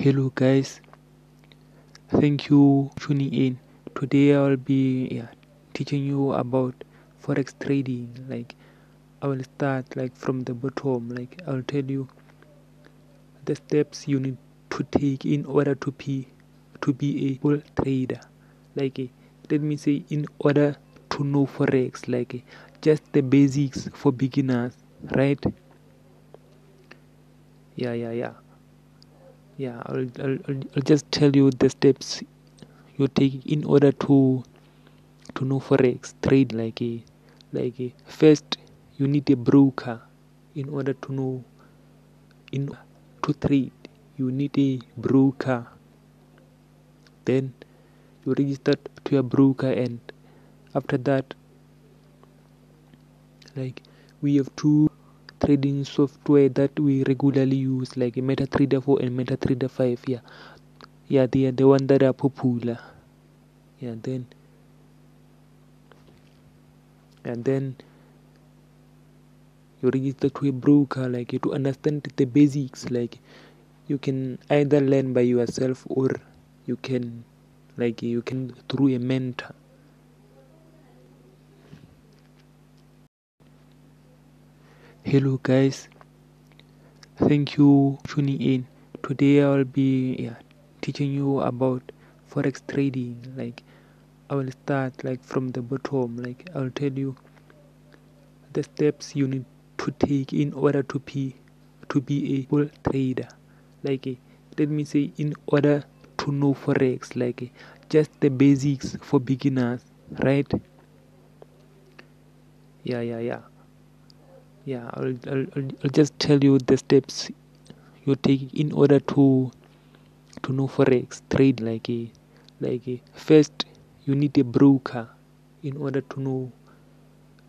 hello guys. Thank you for tuning in. Today i'll be yeah, teaching you about forex trading. Like i will start like from the bottom. Like i'll tell you the steps you need to take in order to be to be a full trader. Like uh, let me say in order to know forex. Like uh, just the basics for beginners right? Yeah yeah yeah yeah I'll, I'll, I'll just tell you the steps you take in order to to know forex trade like a like a first you need a broker in order to know in to trade you need a broker. Then you register to your broker and after that like we have two trading software that we regularly use like MetaTrader 4 and MetaTrader 5 yeah. Yeah they are the one that are popular. Yeah then and then you register to a broker like to understand the basics like you can either learn by yourself or you can like you can through a mentor hello guys. Thank you tuning in. Today i'll be yeah, teaching you about forex trading. Like i will start like from the bottom. Like i'll tell you the steps you need to take in order to be to be a bull trader. Like uh, let me say in order to know forex. Like uh, just the basics for beginners right? Yeah yeah yeah yeah I'll, I'll, I'll just tell you the steps you take in order to to know forex trade. Like a like a first you need a broker in order to know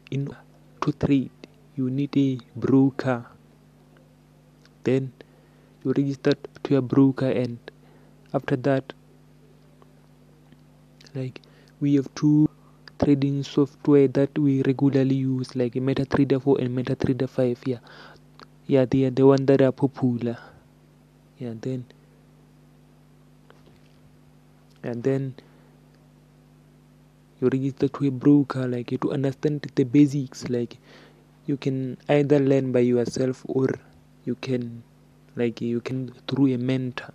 in to trade you need a broker. Then you register to a broker and after that like we have two trading software that we regularly use like MetaTrader 4 and MetaTrader 5 yeah. Yeah they are the one that are popular. Yeah then and then you register to a broker like to understand the basics like you can either learn by yourself or you can like you can through a mentor